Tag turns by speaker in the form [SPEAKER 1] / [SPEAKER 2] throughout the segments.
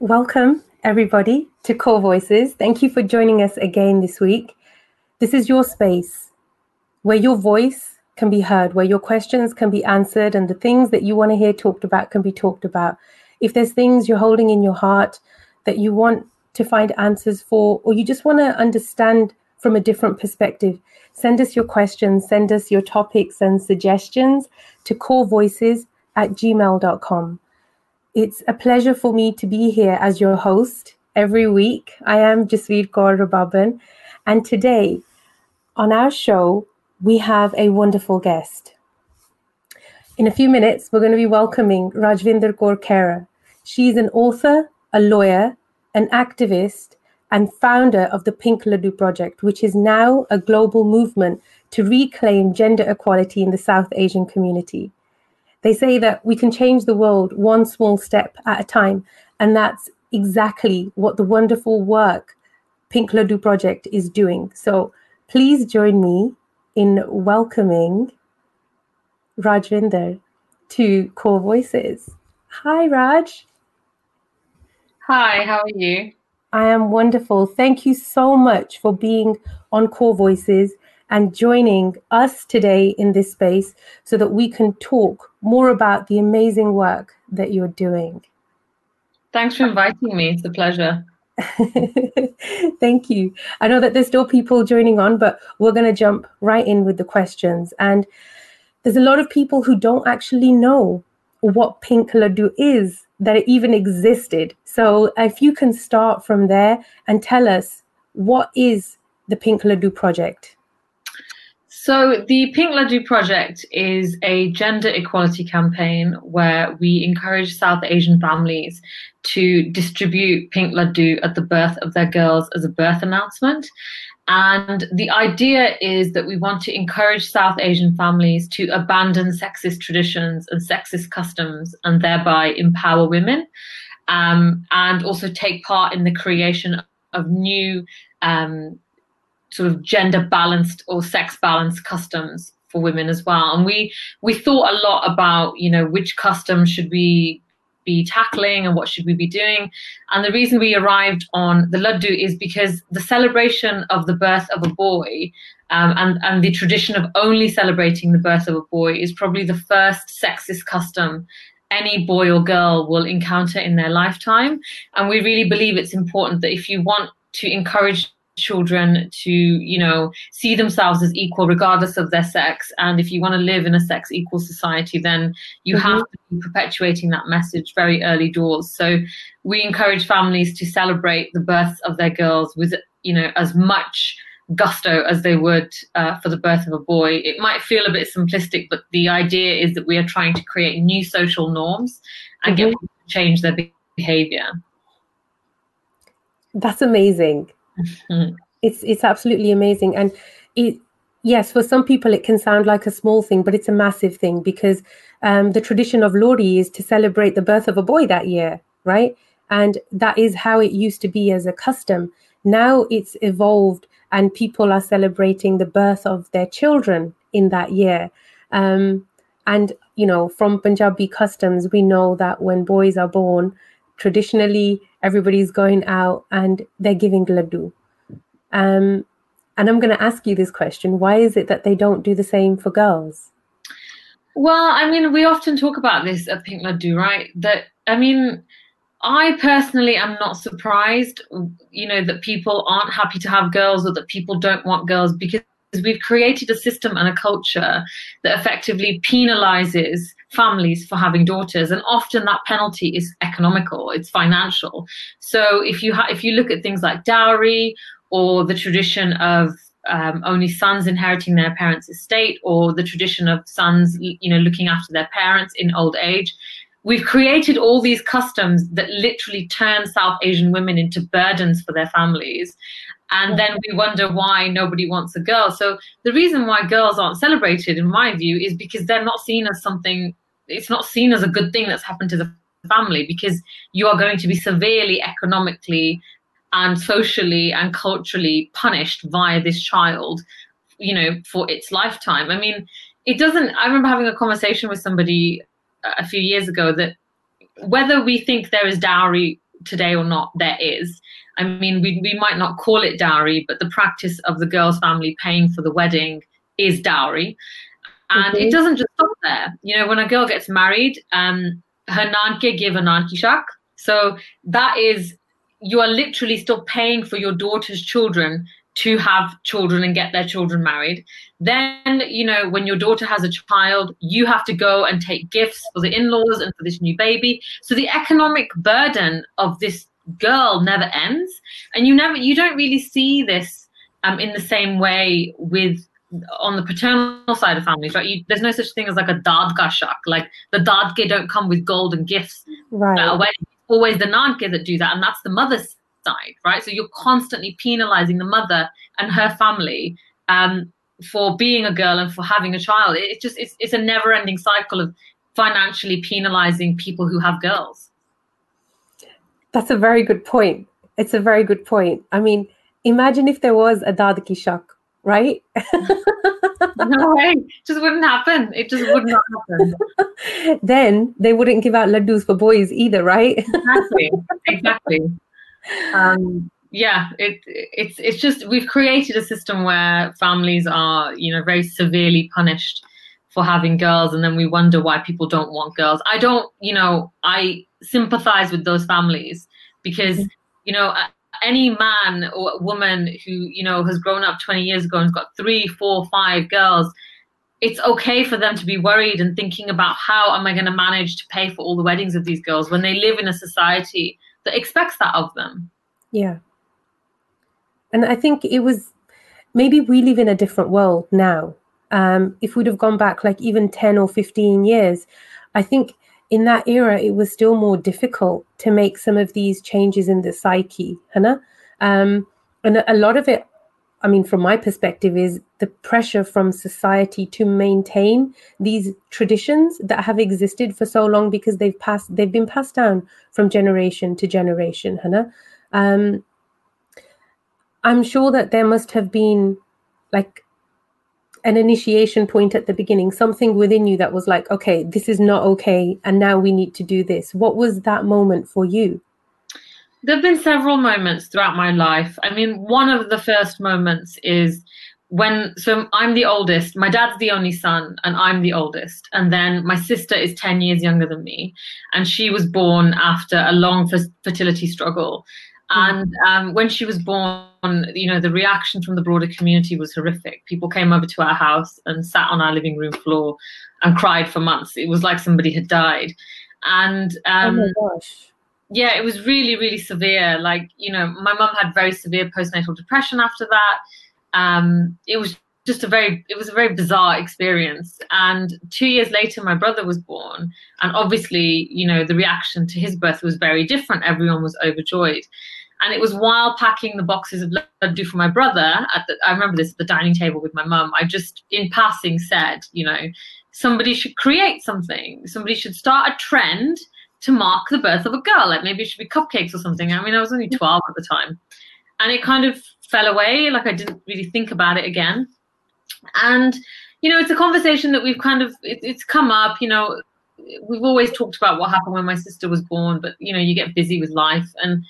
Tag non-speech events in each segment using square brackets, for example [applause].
[SPEAKER 1] welcome everybody to Core Voices. Thank you for joining us again this week. This is your space where your voice can be heard, where your questions can be answered, and the things that you want to hear talked about can be talked about. If there's things you're holding in your heart that you want to find answers for, or you just want to understand from a different perspective, send us your questions, send us your topics and suggestions to corevoices at gmail.com. It's a pleasure for me to be here as your host every week. I am Jasveer Kaur Rababan, and today on our show, we have a wonderful guest. In a few minutes, we're going to be welcoming Rajvinder Kaur Khera. She's an author, a lawyer, an activist, and founder of the Pink Laddu Project, which is now a global movement to reclaim gender equality in the South Asian community. They say that we can change the world one small step at a time, and that's exactly what the wonderful work Pink Laddu Project is doing. So please join me in welcoming Rajvinder to Core Voices. Hi, Raj.
[SPEAKER 2] Hi, how are you?
[SPEAKER 1] I am wonderful. Thank you so much for being on Core Voices and joining us today in this space so that we can talk more about the amazing work that you're doing.
[SPEAKER 2] Thanks for inviting me. It's a pleasure. [laughs]
[SPEAKER 1] Thank you. I know that there's still people joining on, but we're going to jump right in with the questions. And there's a lot of people who don't actually know what Pink Laddu is, that it even existed. So if you can start from there and tell us what is the Pink Laddu project?
[SPEAKER 2] So, the Pink Laddu project is a gender equality campaign where we encourage South Asian families to distribute Pink Laddu at the birth of their girls as a birth announcement. And the idea is that we want to encourage South Asian families to abandon sexist traditions and sexist customs and thereby empower women um, and also take part in the creation of new um, sort of gender balanced or sex balanced customs for women as well. And we we thought a lot about you know which customs should we be tackling and what should we be doing. And the reason we arrived on the Laddu is because the celebration of the birth of a boy um, and, and the tradition of only celebrating the birth of a boy is probably the first sexist custom any boy or girl will encounter in their lifetime. And we really believe it's important that if you want to encourage children to you know see themselves as equal regardless of their sex. And if you want to live in a sex equal society then you mm-hmm. have to be perpetuating that message very early doors. So we encourage families to celebrate the births of their girls with you know as much gusto as they would uh, for the birth of a boy. It might feel a bit simplistic but the idea is that we are trying to create new social norms and mm-hmm. get people to change their behavior.
[SPEAKER 1] That's amazing Mm-hmm. It's it's absolutely amazing, and it yes, for some people it can sound like a small thing, but it's a massive thing because um, the tradition of Lohri is to celebrate the birth of a boy that year, right? And that is how it used to be as a custom. Now it's evolved, and people are celebrating the birth of their children in that year. Um, and you know, from Punjabi customs, we know that when boys are born, traditionally everybody's going out and they're giving laddu. Um, and I'm going to ask you this question why is it that they don't do the same for girls?
[SPEAKER 2] Well, I mean, we often talk about this at Pink Laddu, right? That, I mean, I personally am not surprised, you know, that people aren't happy to have girls or that people don't want girls because we've created a system and a culture that effectively penalizes families for having daughters and often that penalty is economical it's financial so if you ha- if you look at things like dowry or the tradition of um, only sons inheriting their parents' estate or the tradition of sons you know looking after their parents in old age we've created all these customs that literally turn south asian women into burdens for their families and then we wonder why nobody wants a girl. So the reason why girls aren't celebrated, in my view, is because they're not seen as something. It's not seen as a good thing that's happened to the family because you are going to be severely economically and socially and culturally punished via this child, you know, for its lifetime. I mean, it doesn't. I remember having a conversation with somebody a few years ago that whether we think there is dowry today or not, there is. I mean, we, we might not call it dowry, but the practice of the girl's family paying for the wedding is dowry. And mm-hmm. it doesn't just stop there. You know, when a girl gets married, um, her nanke give a nanki shak. So that is, you are literally still paying for your daughter's children to have children and get their children married. Then, you know, when your daughter has a child, you have to go and take gifts for the in laws and for this new baby. So the economic burden of this girl never ends. And you never, you don't really see this um, in the same way with on the paternal side of families, right? You, there's no such thing as like a dadga shak. Like the dadke don't come with gold and gifts right. always the nanke that do that, and that's the mother's side, right? So you're constantly penalizing the mother and her family um, for being a girl and for having a child. It's just it's it's a never-ending cycle of financially penalizing people who have girls.
[SPEAKER 1] That's a very good point. It's a very good point. I mean, imagine if there was a dadki shak right?
[SPEAKER 2] no way. It just wouldn't happen. It just would not happen. [laughs]
[SPEAKER 1] then they wouldn't give out laddus for boys either, right?
[SPEAKER 2] exactly. Exactly. Um, yeah, it, it's it's just we've created a system where families are, you know, very severely punished for having girls, and then we wonder why people don't want girls. I don't, you know, I sympathize with those families because, mm-hmm. you know, any man or woman who you know has grown up 20 years ago and has got three four five girls it's okay for them to be worried and thinking about how am i going to manage to pay for all the weddings of these girls when they live in a society that expects that of them.
[SPEAKER 1] Yeah. And i think it was maybe we live in a different world now. Um, if we'd have gone back like even 10 or 15 years i think in that era, it was still more difficult to make some of these changes in the psyche, Hannah. Um, and a lot of it, I mean, from my perspective, is the pressure from society to maintain these traditions that have existed for so long because they've passed, they've been passed down from generation to generation, Hannah. Um, I'm sure that there must have been like an initiation point at the beginning, something within you that was like, okay, this is not okay, and now we need to do this? What was that moment for you?
[SPEAKER 2] There have been several moments throughout my life. I mean, one of the first moments is when, so I'm the oldest, my dad's the only son, and I'm the oldest. And then my sister is 10 years younger than me, and she was born after a long fertility struggle. And um, when she was born, you know, the reaction from the broader community was horrific. People came over to our house and sat on our living room floor and cried for months. It was like somebody had died. And um, oh my gosh. Yeah, it was really, really severe. Like, you know, my mum had very severe postnatal depression after that. Um, it was just a very it was a very bizarre experience and two years later my brother was born and obviously you know the reaction to his birth was very different everyone was overjoyed and it was while packing the boxes of laddu for my brother. At the, I remember this at the dining table with my mum. I just, in passing, said, you know, somebody should create something. Somebody should start a trend to mark the birth of a girl. Like maybe it should be cupcakes or something. I mean, I was only 12 at the time. And it kind of fell away. Like I didn't really think about it again. And, you know, it's a conversation that we've kind of, it, it's come up, you know, we've always talked about what happened when my sister was born, but, you know, you get busy with life. And,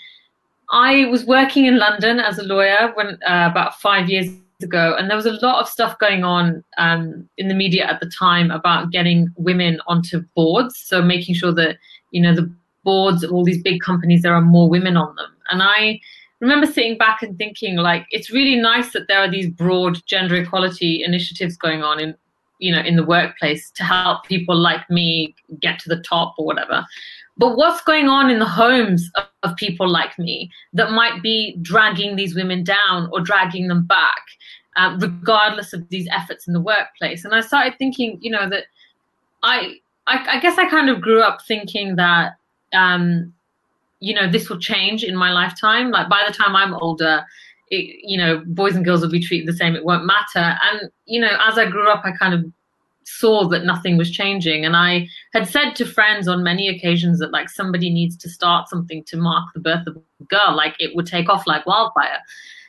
[SPEAKER 2] I was working in London as a lawyer when uh, about five years ago, and there was a lot of stuff going on um, in the media at the time about getting women onto boards. So making sure that you know the boards of all these big companies there are more women on them. And I remember sitting back and thinking, like, it's really nice that there are these broad gender equality initiatives going on in you know in the workplace to help people like me get to the top or whatever but what's going on in the homes of, of people like me that might be dragging these women down or dragging them back, uh, regardless of these efforts in the workplace? And I started thinking, you know, that I, I, I guess I kind of grew up thinking that, um, you know, this will change in my lifetime. Like by the time I'm older, it, you know, boys and girls will be treated the same. It won't matter. And you know, as I grew up, I kind of saw that nothing was changing and i had said to friends on many occasions that like somebody needs to start something to mark the birth of a girl like it would take off like wildfire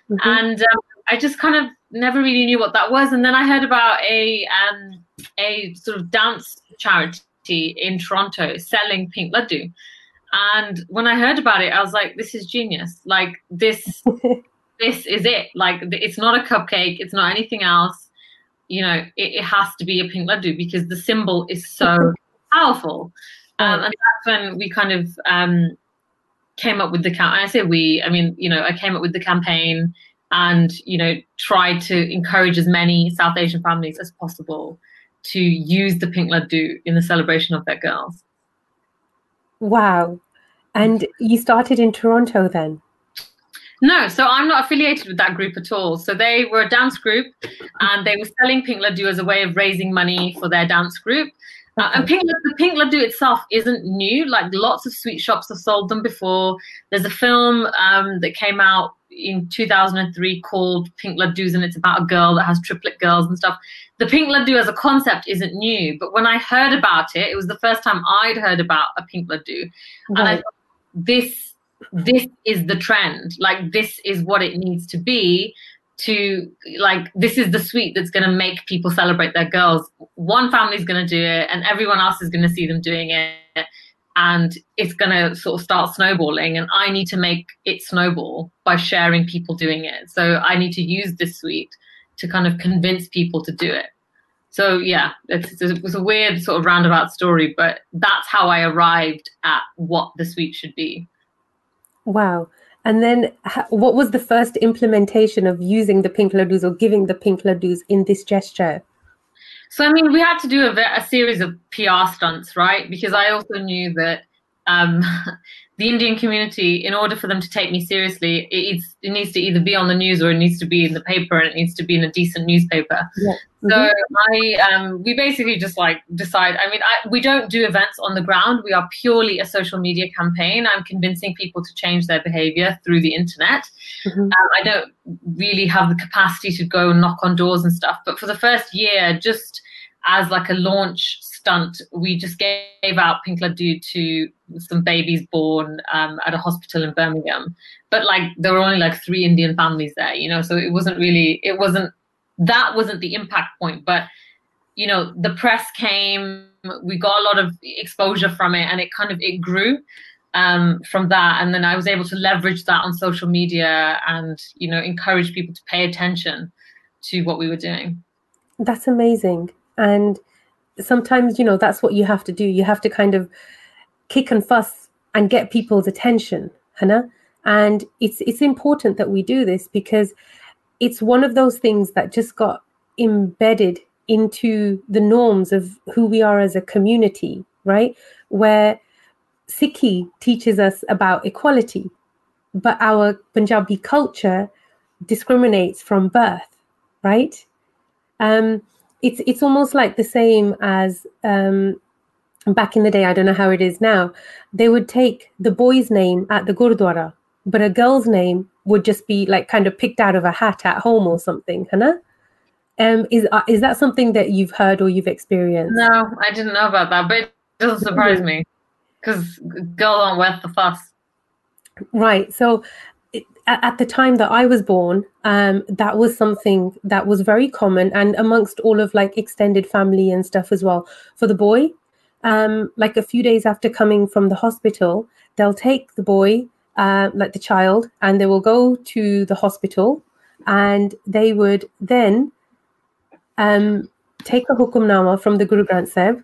[SPEAKER 2] mm-hmm. and um, i just kind of never really knew what that was and then i heard about a um, a sort of dance charity in toronto selling pink laddu And when I heard about it, I was like, this is genius. Like this, [laughs] this is it. Like it's not a cupcake. It's not anything else. You know, it, it has to be a pink laddu because the symbol is so [laughs] powerful. Um, and that's when we kind of um, came up with the camp. I say we, I mean, you know, I came up with the campaign and, you know, tried to encourage as many South Asian families as possible to use the pink laddu in the celebration of their girls.
[SPEAKER 1] Wow. And you started in Toronto then?
[SPEAKER 2] No, so I'm not affiliated with that group at all. So they were a dance group and they were selling Pink Laddu as a way of raising money for their dance group. Uh, and pink, the pink laddu itself isn't new. Like lots of sweet shops have sold them before. There's a film um, that came out in 2003 called Pink Laddus, and it's about a girl that has triplet girls and stuff. The pink laddu as a concept isn't new, but when I heard about it, it was the first time I'd heard about a pink laddu, right. and I thought this this is the trend. Like this is what it needs to be to like this is the sweet that's going to make people celebrate their girls. One family's going to do it and everyone else is going to see them doing it. And it's going to sort of start snowballing and i need to make it snowball by sharing people doing it. So i need to use this sweet to kind of convince people to do it. So yeah it's, it was a weird sort of roundabout story but that's how i arrived at what the sweet should be
[SPEAKER 1] wow and then, what was the first implementation of using the pink laddus or giving the pink laddus in this gesture?
[SPEAKER 2] So, I mean, we had to do a, a series of PR stunts, right? Because I also knew that um, [laughs] the Indian community, in order for them to take me seriously, it, it, needs to either be on the news or it needs to be in the paper and it needs to be in a decent newspaper. Yeah. Mm-hmm. So I, um, we basically just like decide. I mean, I, we don't do events on the ground. We are purely a social media campaign. I'm convincing people to change their behavior through the internet. Mm-hmm. Um, I don't really have the capacity to go and knock on doors and stuff. But for the first year, just as like a launch stunt, we just gave out Pink Laddu to some babies born um, at a hospital in Birmingham. But like there were only like three Indian families there, you know, so it wasn't really, it wasn't, that wasn't the impact point. But, you know, the press came, we got a lot of exposure from it and it kind of, it grew um, from that. And then I was able to leverage that on social media and, you know, encourage people to pay attention to what we were doing.
[SPEAKER 1] That's amazing. And sometimes you know that's what you have to do you have to kind of kick and fuss and get people's attention hannah and it's it's important that we do this because it's one of those things that just got embedded into the norms of who we are as a community right where sikhi teaches us about equality but our punjabi culture discriminates from birth right um it's it's almost like the same as um, back in the day. I don't know how it is now. They would take the boy's name at the gurdwara, but a girl's name would just be like kind of picked out of a hat at home or something, Hannah. Um, is uh, is that something that you've heard or you've experienced?
[SPEAKER 2] No, I didn't know about that, but it doesn't surprise me because girls aren't worth the fuss.
[SPEAKER 1] Right. So at the time that I was born, um, that was something that was very common and amongst all of like extended family and stuff as well. For the boy, um, like a few days after coming from the hospital, they'll take the boy, uh, like the child, and they will go to the hospital and they would then um, take a hukumnama from the Guru Granth Sahib.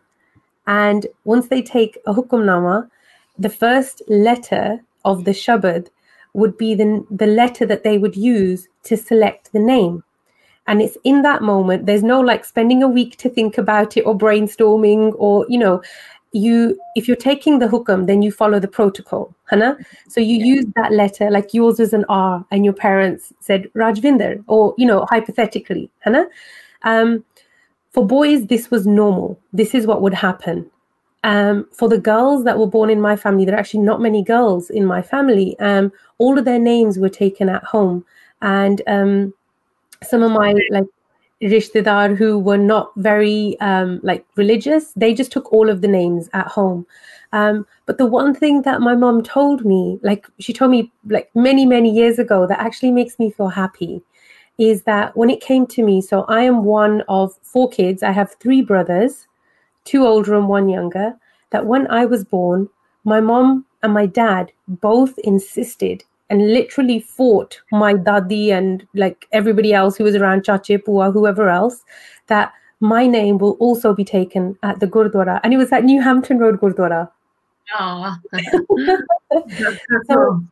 [SPEAKER 1] And once they take a hukumnama, the first letter of the Shabad would be the, the letter that they would use to select the name. And it's in that moment, there's no like spending a week to think about it or brainstorming or, you know, you if you're taking the hukam, then you follow the protocol, Hannah. So you yeah. use that letter, like yours is an R, and your parents said Rajvinder, or you know, hypothetically, Hannah. Um, for boys, this was normal. This is what would happen. Um, for the girls that were born in my family, there are actually not many girls in my family. Um, all of their names were taken at home, and um, some of my like rishtedar who were not very um, like religious, they just took all of the names at home. Um, but the one thing that my mom told me, like she told me like many many years ago, that actually makes me feel happy, is that when it came to me, so I am one of four kids. I have three brothers two older and one younger, that when I was born, my mom and my dad both insisted and literally fought my dadi and like everybody else who was around chache pua whoever else that my name will also be taken at the gurdwara. And it was at new hampton road gurdwara.
[SPEAKER 2] Oh, [laughs]
[SPEAKER 1] so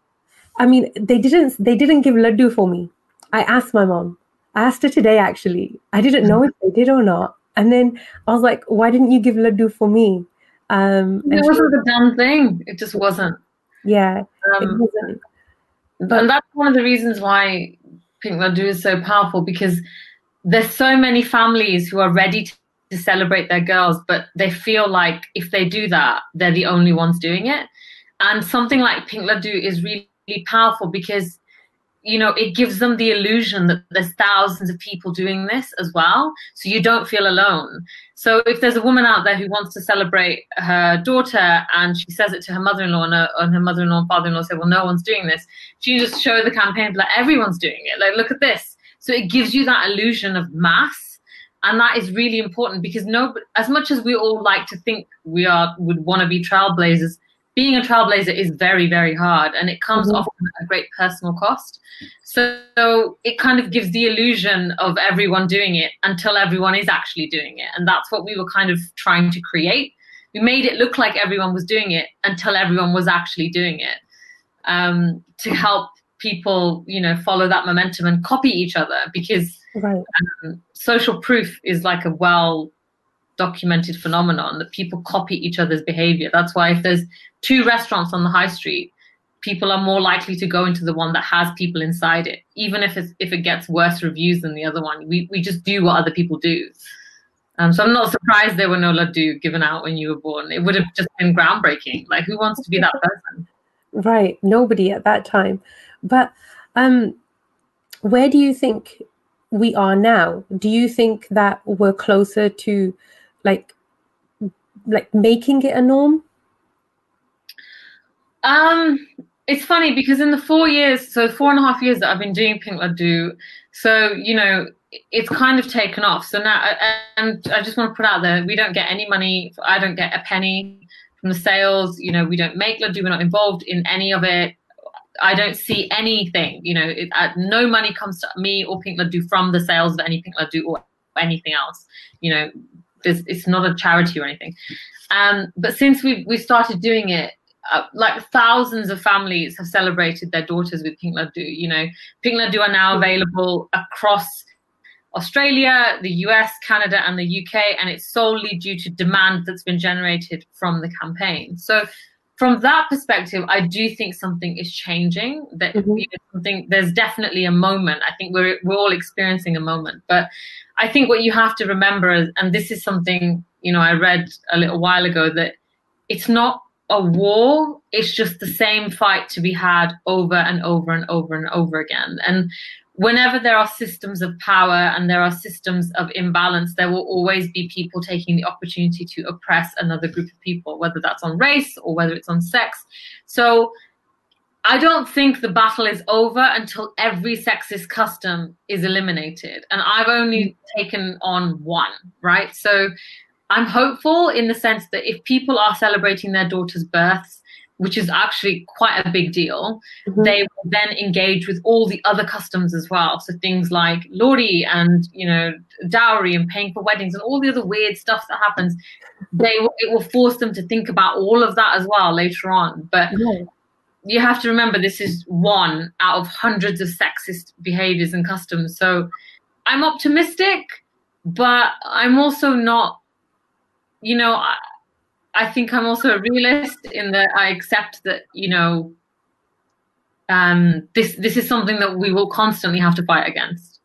[SPEAKER 1] i mean they didn't they didn't give laddu for me. I asked my mom. I asked her today actually. I didn't know if they did or not. And then i was like why didn't you give laddu for me? Um
[SPEAKER 2] it wasn't a dumb thing. It just wasn't.
[SPEAKER 1] yeah. It
[SPEAKER 2] Um,
[SPEAKER 1] wasn't
[SPEAKER 2] and that's one of the reasons why Pink Laddu is so powerful because there's so many families who are ready to, to celebrate their girls, but they feel like if they do that, they're the only ones doing it. And something like Pink Laddu is really, really powerful because you know it gives them the illusion that there's thousands of people doing this as well so you don't feel alone so if there's a woman out there who wants to celebrate her daughter and she says it to her mother-in-law and her, and her mother-in-law and father-in-law say well no one's doing this she just show the campaign like everyone's doing it. Like look at this. So it gives you that illusion of mass and that is really important because no as much as we all like to think we are would want to be trailblazers being a trailblazer is very very hard and it comes
[SPEAKER 1] Mhm.
[SPEAKER 2] often at a great personal cost so, so it kind of gives the illusion of everyone doing it until everyone is actually doing it and that's what we were kind of trying to create we made it look like everyone was doing it until everyone was actually doing it um, to help people you know follow that momentum and copy each other because
[SPEAKER 1] right
[SPEAKER 2] social proof is like a well documented phenomenon that people copy each other's behavior. That's why if there's two restaurants on the high street, people are more likely to go into the one that has people inside it, even if it's, if it gets worse reviews than the other one. We we just do what other people do. Um, so I'm not surprised there were no laddu given out when you were born. It would have just been groundbreaking. Like who wants to be that person?
[SPEAKER 1] right nobody at that time but um where do you think we are now do you think that we're closer to like like making it a norm
[SPEAKER 2] Um, it's funny because in the four years, so four and a half years that I've been doing Pink Laddu, so you know, it's kind of taken off. So now, and I just want to put out there, we don't get any money. I don't get a penny from the sales. You know, we don't make Laddu. We're not involved in any of it. I don't see anything. You know, it, uh, no money comes to me or Pink Laddu from the sales of any Pink Laddu or anything else. You know, it's not a charity or anything. Um, but since we we started doing it, uh, like thousands of families have celebrated their daughters with Pink Laddu. You know, Pink Laddu are now available across Australia, the US, Canada, and the UK, and it's solely due to demand that's been generated from the campaign. So, from that perspective, I do think something is changing. That
[SPEAKER 1] Mhm.
[SPEAKER 2] you know, something there's definitely a moment. I think we're we're all experiencing a moment, but I think what you have to remember is, and this is something you know I read a little while ago that it's not a war it's just the same fight to be had over and over and over and over again and whenever there are systems of power and there are systems of imbalance there will always be people taking the opportunity to oppress another group of people whether that's on race or whether it's on sex so I don't think the battle is over until every sexist custom is eliminated. And I've only taken on one, right? So I'm hopeful in the sense that if people are celebrating their daughter's births, which is actually quite a big deal,
[SPEAKER 1] Mhm.
[SPEAKER 2] they will then engage with all the other customs as well. So things like Lohri and you know dowry and paying for weddings and all the other weird stuff that happens. They will, it will force them to think about all of that as well later on. But
[SPEAKER 1] Yeah.
[SPEAKER 2] you have to remember this is one out of hundreds of sexist behaviors and customs. So I'm optimistic, but I'm also not, you know, I, I think I'm also a realist in that I accept that, you know, um, this this is something that we will constantly have to fight against.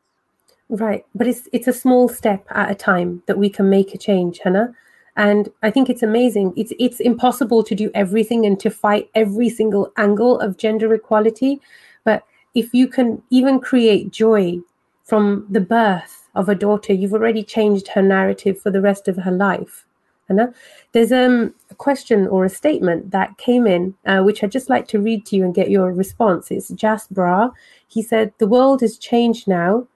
[SPEAKER 1] Right, but it's it's a small step at a time that we can make a change, Hannah. And I think it's amazing. It's it's impossible to do everything and to fight every single angle of gender equality, but if you can even create joy from the birth of a daughter, you've already changed her narrative for the rest of her life. Hannah, there's um, a question or a statement that came in, uh, which I'd just like to read to you and get your response. It's Jas Bra. He said, "The world has changed now."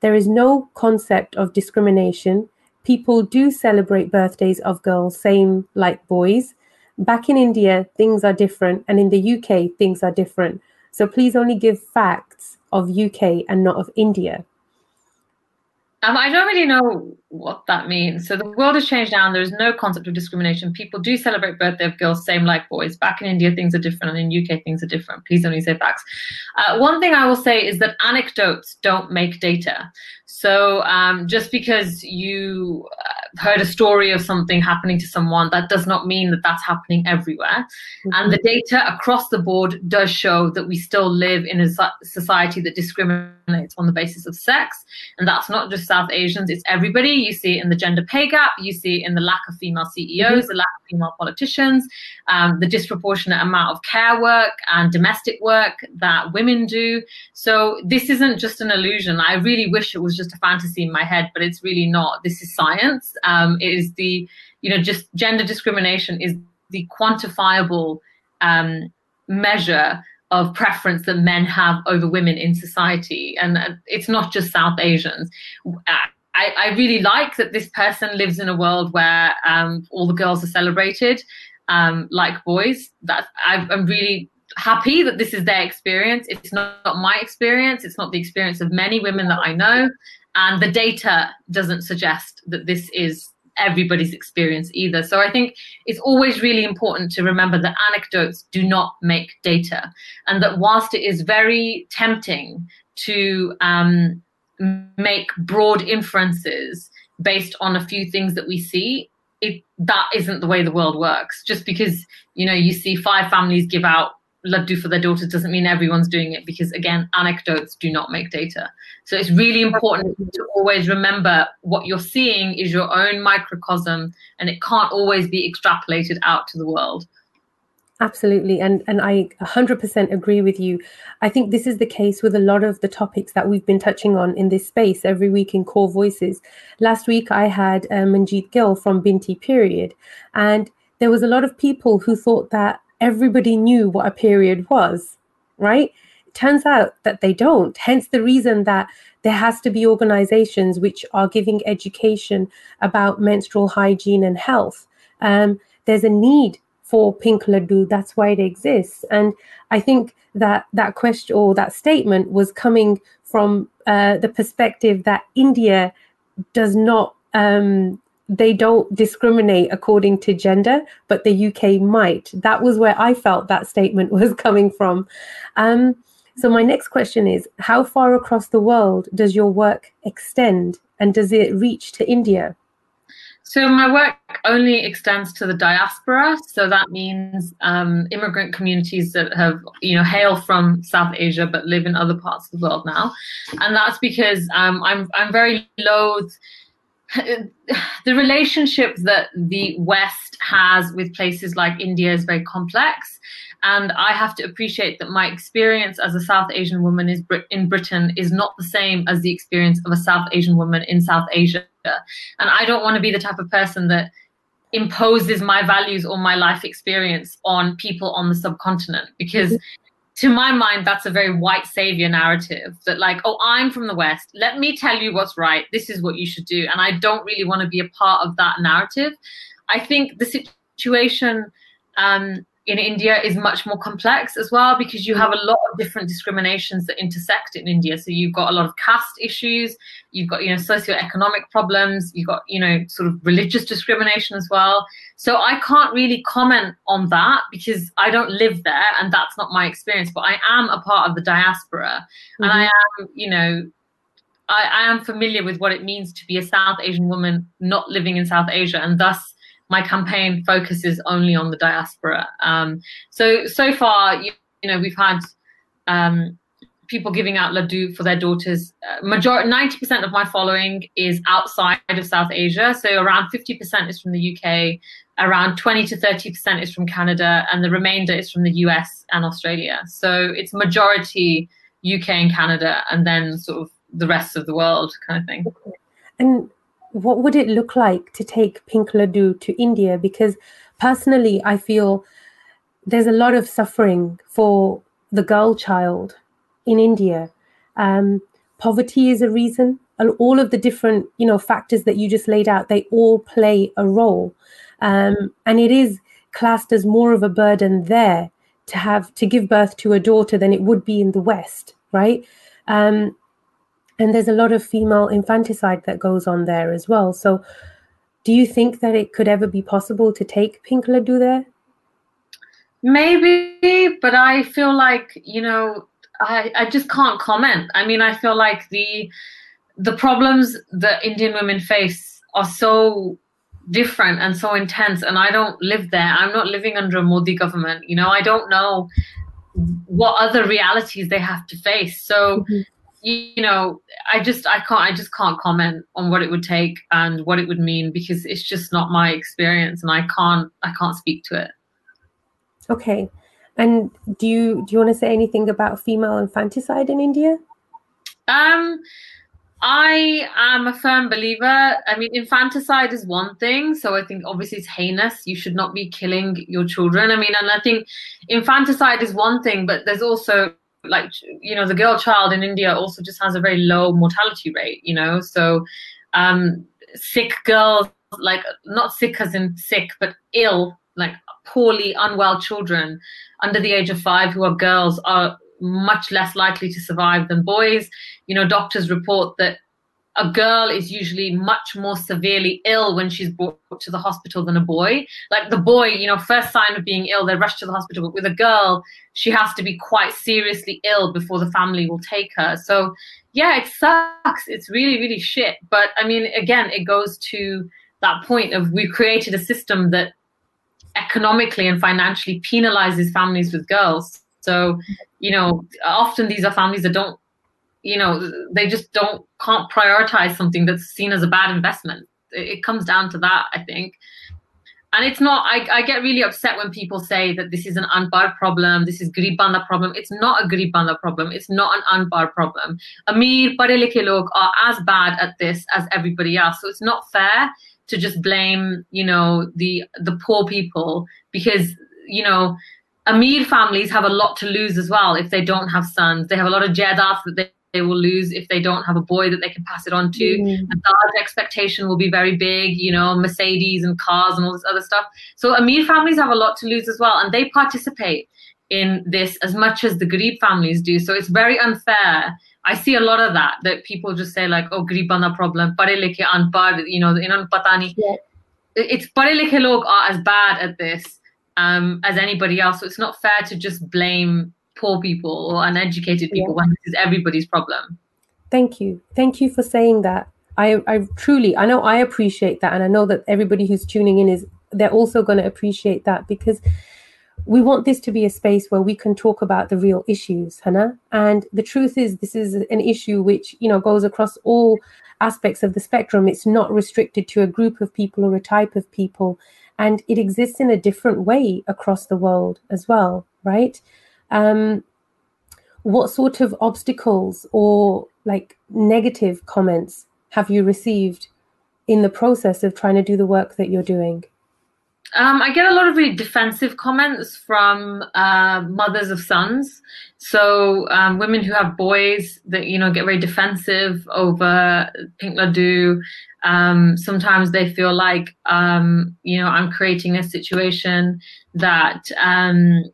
[SPEAKER 1] There is no concept of discrimination. People do celebrate birthdays of girls, same like boys. back in India, things are different, and in the UK, things are different. So please only give facts of UK and not of India.
[SPEAKER 2] Um, I don't really know what that means. So the world has changed now, and there's no concept of discrimination. People do celebrate birthday of girls, same like boys. Back in India, things are different, and in UK, things are different. Please only say facts. Uh, one thing I will say is that anecdotes don't make data. So um, just because you uh, heard a story of something happening to someone, that does not mean that that's happening everywhere. Mm-hmm. And the data across the board does show that we still live in a society that discriminates on the basis of sex. And that's not just South Asians, it's everybody. You see it in the gender pay gap, you see it in the lack of female CEOs, mm-hmm. the lack of female politicians, um, the disproportionate amount of care work and domestic work that women do. So this isn't just an illusion. I really wish it was just a fantasy in my head, but it's really not. This is science. Um, it is the, you know, just gender discrimination is the quantifiable um, measure of preference that men have over women in society. And uh, it's not just South Asians. I, I, really like that this person lives in a world where um, all the girls are celebrated um, like boys. That I'm really happy that this is their experience. It's not, not my experience. It's not the experience of many women that I know. And the data doesn't suggest that this is everybody's experience either. So I think it's always really important to remember that anecdotes do not make data. And that whilst it is very tempting to um, make broad inferences based on a few things that we see, it, that isn't the way the world works. Just because, you know, you see five families give out laddu for their daughters doesn't mean everyone's doing it because again anecdotes do not make data so it's really important to always remember what you're seeing is your own microcosm and it can't always be extrapolated out to the world
[SPEAKER 1] absolutely and and i 100% agree with you i think this is the case with a lot of the topics that we've been touching on in this space every week in core voices last week i had uh, manjeet gill from binti period and there was a lot of people who thought that everybody knew what a period was, right? Turns out that they don't. Hence the reason that there has to be organizations which are giving education about menstrual hygiene and health. Um, there's a need for Pink Laddu. That's why it exists. And I think that that question or that statement was coming from uh, the perspective that India does not um, they don't discriminate according to gender, but the UK might. That was where I felt that statement [laughs] was coming from. Um, so, my next question is How far across the world does your work extend and does it reach to India?
[SPEAKER 2] So, my work only extends to the diaspora. So, that means um, immigrant communities that have, you know, hail from South Asia but live in other parts of the world now. And that's because um, I'm, I'm very loath [sighs] the relationship that the West has with places like India is very complex. And I have to appreciate that my experience as a South Asian woman is in Britain is not the same as the experience of a South Asian woman in South Asia. And I don't want to be the type of person that imposes my values or my life experience on people on the subcontinent because to my mind, that's a very white savior narrative that, like, oh, I'm from the West. Let me tell you what's right. This is what you should do. And I don't really want to be a part of that narrative. I think the situation um, in India is much more complex as well because you have a lot of different discriminations that intersect in India. So you've got a lot of caste issues, you've got you know socioeconomic problems, you've got you know sort of religious discrimination as well. So I can't really comment on that because I don't live there and that's not my experience. But I am a part of the diaspora, mm-hmm. and I am you know. I, I am familiar with what it means to be a South Asian woman not living in South Asia, and thus my campaign focuses only on the diaspora. Um, so so far, you, you, know, we've had um, people giving out laddu for their daughters. Uh, majority, ninety percent of my following is outside of South Asia. So around fifty percent is from the UK, around twenty to thirty percent is from Canada, and the remainder is from the US and Australia. So it's majority UK and Canada, and then sort of the rest of the world kind of thing.
[SPEAKER 1] And what would it look like to take Pink Laddu to India? Because personally, I feel there's a lot of suffering for the girl child in India. Um, poverty is a reason. And all of the different, you know, factors that you just laid out, they all play a role. Um, and it is classed as more of a burden there to have to give birth to a daughter than it would be in the West, right? Um, and there's a lot of female infanticide that goes on there as well. So, do you think that it could ever be possible to take pink laddu there?
[SPEAKER 2] Maybe, but I feel like you know, I I just can't comment. I mean, I feel like the the problems that Indian women face are so different and so intense and i don't live there i'm not living under a modi government you know i don't know what other realities they have to face so mm-hmm. You, know i just i can't i just can't comment on what it would take and what it would mean because it's just not my experience and i can't i can't speak to it
[SPEAKER 1] okay and do you do you want to say anything about female infanticide in india
[SPEAKER 2] um I am a firm believer. I mean, infanticide is one thing. So I think obviously it's heinous. You should not be killing your children. I mean, and I think infanticide is one thing, but there's also like, you know, the girl child in India also just has a very low mortality rate, you know? So um, sick girls, like not sick as in sick, but ill, like poorly unwell children under the age of five who are girls are much less likely to survive than boys. You know, doctors report that a girl is usually much more severely ill when she's brought to the hospital than a boy. Like the boy, you know, first sign of being ill, they rush to the hospital. But with a girl, she has to be quite seriously ill before the family will take her. So, yeah, it sucks. It's really, really shit. But I mean, again, it goes to that point of we created a system that economically and financially penalizes families with girls. So, you know, often these are families that don't, you know, they just don't can't prioritize something that's seen as a bad investment. It, comes down to that, I think. And it's not, I, I get really upset when people say that this is an unbar problem, this is Garib Banda problem. It's not a Garib Banda problem. It's not an unbar problem. Amir, Pade Likhe log are as bad at this as everybody else. So it's not fair to just blame, you know, the the poor people because, you know, Amir families have a lot to lose as well if they don't have sons. They have a lot of jaidat that they, they will lose if they don't have a boy that they can pass it on to. Mm. And the expectation will be very big, you know, Mercedes and cars and all this other stuff. So Amir families have a lot to lose as well, and they participate in this as much as the Garib families do. So it's very unfair. I see a lot of that that people just say like, "Oh, Garib banda problem, pare likhe unpad," you know, in patani. Yeah. It's pare likhe log are as bad at this um, as anybody else. So it's not fair to just blame poor people or uneducated people yeah. when this is everybody's problem.
[SPEAKER 1] Thank you. Thank you for saying that. I, I truly, I know I appreciate that. And I know that everybody who's tuning in is, they're also going to appreciate that because we want this to be a space where we can talk about the real issues, Hannah. And the truth is, this is an issue which, you know, goes across all aspects of the spectrum. It's not restricted to a group of people or a type of people and it exists in a different way across the world as well, right? Um, what sort of obstacles or like negative comments have you received in the process of trying to do the work that you're doing?
[SPEAKER 2] Um, I get a lot of really defensive comments from uh, mothers of sons. So um, women who have boys that you know get very defensive over Pink Laddu. Um, sometimes they feel like um, you know I'm creating a situation that um,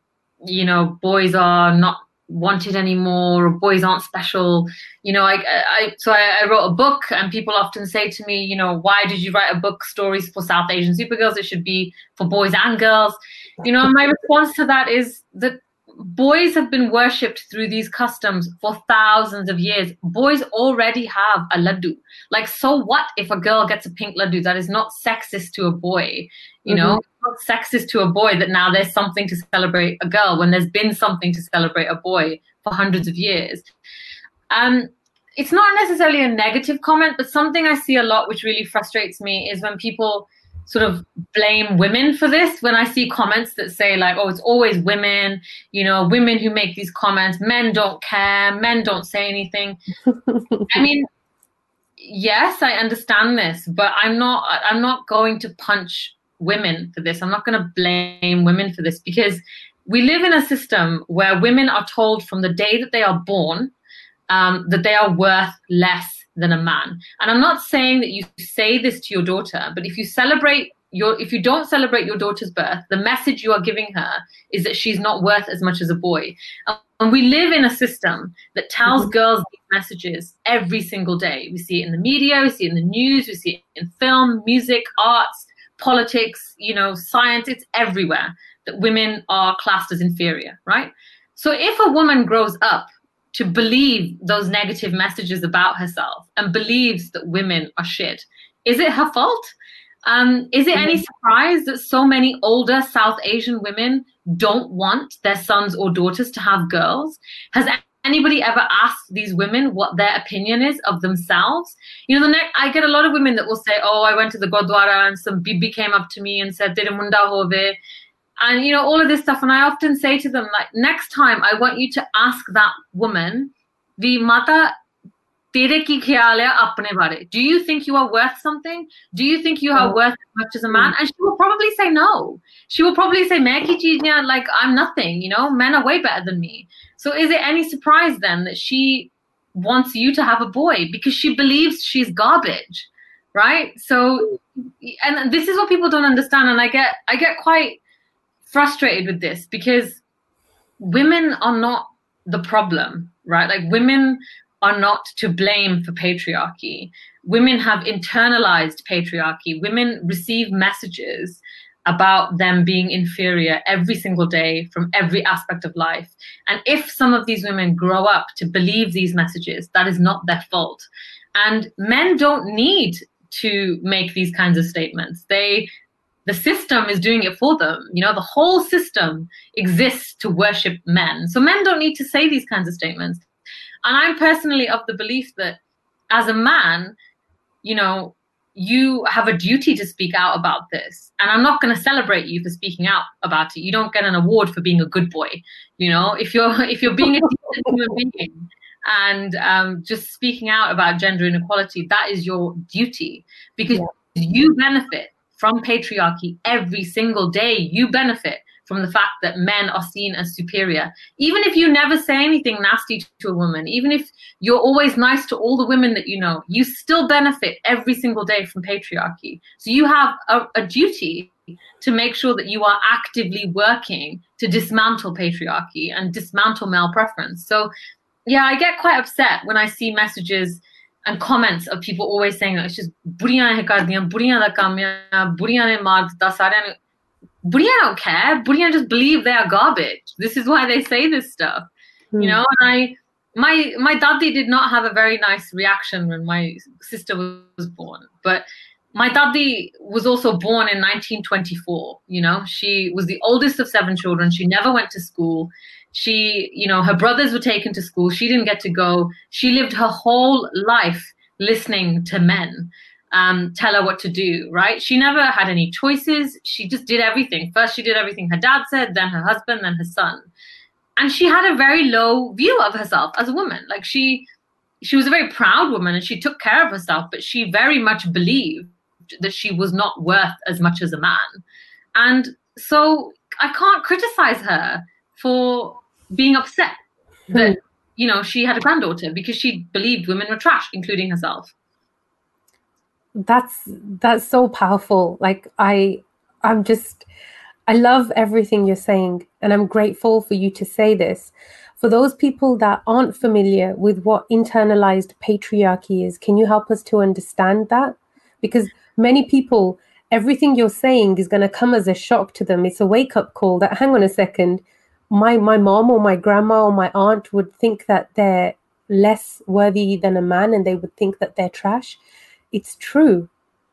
[SPEAKER 2] you know boys are not wanted anymore or boys aren't special you know i, I so I, I, wrote a book and people often say to me you know why did you write a book stories for south asian supergirls it should be for boys and girls you know my response to that is that boys have been worshipped through these customs for thousands of years. Boys already have a laddu. Like, so what if a girl gets a pink laddu? That is not sexist to a boy. You mm-hmm. know, not sexist to a boy that now there's something to celebrate a girl when there's been something to celebrate a boy for hundreds of years. Um, it's not necessarily a negative comment, but something I see a lot which really frustrates me is when people sort of blame women for this when I see comments that say like, oh, it's always women, you know, women who make these comments, men don't care, men don't say anything. [laughs] I mean, yes, I understand this, but I'm not I'm not going to punch women for this. I'm not going to blame women for this because we live in a system where women are told from the day that they are born um, that they are worth less than a man. And I'm not saying that you say this to your daughter, but if you celebrate your if you don't celebrate your daughter's birth, the message you are giving her is that she's not worth as much as a boy. And we live in a system that tells mm-hmm. girls these messages every single day. We see it in the media, we see it in the news, we see it in film, music, arts, politics, you know, science, it's everywhere that women are classed as inferior, right? So if a woman grows up to believe those negative messages about herself and believes that women are shit, is it her fault? Um, is it any mm-hmm. surprise that so many older South Asian women don't want their sons or daughters to have girls? Has anybody ever ask these women what their opinion is of themselves? You know, the next, I get a lot of women that will say, "Oh, I went to the Gurdwara and some bibi came up to me and said, and you know all of this stuff." And I often say to them, like, next time I want you to ask that woman, the mata. Tere ki apne. Do you think you are worth something? Do you think you are mm. worth as much as a man? Mm. And she will probably say no. She will probably say, like I'm nothing, you know, men are way better than me so is it any surprise then that she wants you to have a boy because she believes she's garbage right so and this is what people don't understand and I get I get quite frustrated with this because women are not the problem right like women are not to blame for patriarchy. Women have internalized patriarchy. Women receive messages about them being inferior every single day from every aspect of life. And if some of these women grow up to believe these messages, that is not their fault. And men don't need to make these kinds of statements. They the system is doing it for them. You know, the whole system exists to worship men. So men don't need to say these kinds of statements. And I'm personally of the belief that as a man, you know, you have a duty to speak out about this. And I'm not going to celebrate you for speaking out about it. You don't get an award for being a good boy. You know, if you're [laughs] if you're being a human being and um, just speaking out about gender inequality, that is your duty because yeah. you benefit from patriarchy every single day. You benefit from the fact that men are seen as superior. Even if you never say anything nasty to a woman, even if you're always nice to all the women that you know, you still benefit every single day from patriarchy. So you have a, a duty to make sure that you are actively working to dismantle patriarchy and dismantle male preference. So, yeah, I get quite upset when I see messages and comments of people always saying oh, it's just Buriya don't care. Buriya just believe they are garbage. This is why they say this stuff. Mm. You hmm. know, and I my my dadi did not have a very nice reaction when my sister was born. But my daddy was also born in 1924. You know, she was the oldest of seven children. She never went to school. She, you know, her brothers were taken to school. She didn't get to go. She lived her whole life listening to men um, tell her what to do, right? She never had any choices. She just did everything. First, she did everything her dad said, then her husband, then her son. And she had a very low view of herself as a woman. Like she, she was a very proud woman and she took care of herself, but she very much believed that she was not worth as much as a man. And so I can't criticize her for being upset that, hmm. you know, she had a granddaughter because she believed women were trash, including herself
[SPEAKER 1] that's that's so powerful. Like i i'm just i love everything you're saying and i'm grateful for you to say this. For those people that aren't familiar with what internalized patriarchy is can you help us to understand that? Because many people everything you're saying is going to come as a shock to them. It's a wake up call that hang on a second my my mom or my grandma or my aunt would think that they're less worthy than a man and they would think that they're trash it's true